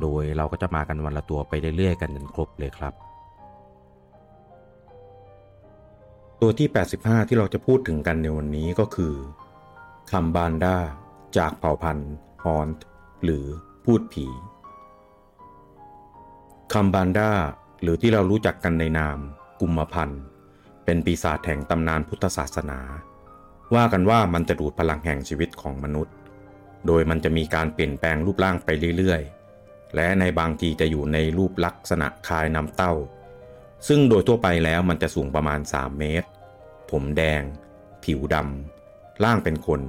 โดยเราก็จะมากันวันละตัวไปเรื่อยๆกันจนครบเลยครับ ตัวที่ 85 ที่เราจะพูดถึงกันในวันนี้ก็คือคัมบานดาจากเผ่าพันธุ์ฮอนหรือพูดผีคัมบานดาหรือที่เรารู้จักกันในนามกุมมพันธ์เป็นปีศาจแห่งตำนานพุทธศาสนา ว่ากันว่ามันจะดูดพลังแห่งชีวิตของมนุษย์ โดยมันจะมีการเปลี่ยนแปลงรูปร่างไปเรื่อยๆ และในบางทีจะอยู่ในรูปลักษณะคล้ายน้ำเต้า ซึ่งโดยทั่วไปแล้วมันจะสูงประมาณ 3 เมตร ผมแดง ผิวดำร่างเป็นคน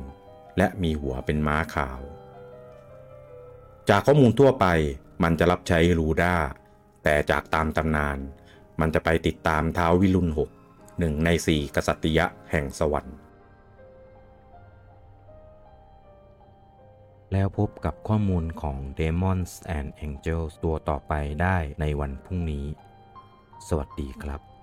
และมีหัวเป็นม้าขาว จากข้อมูลทั่วไปมันจะรับใช้รูด้า แต่จากตามตำนาน มันจะไปติดตามเท้าวิรุณหกหนึ่งในสี่กษัตริยะแห่งสวรรค์ แล้วพบกับข้อมูลของ Demons and Angels ตัวต่อไปได้ในวันพรุ่งนี้ สวัสดีครับ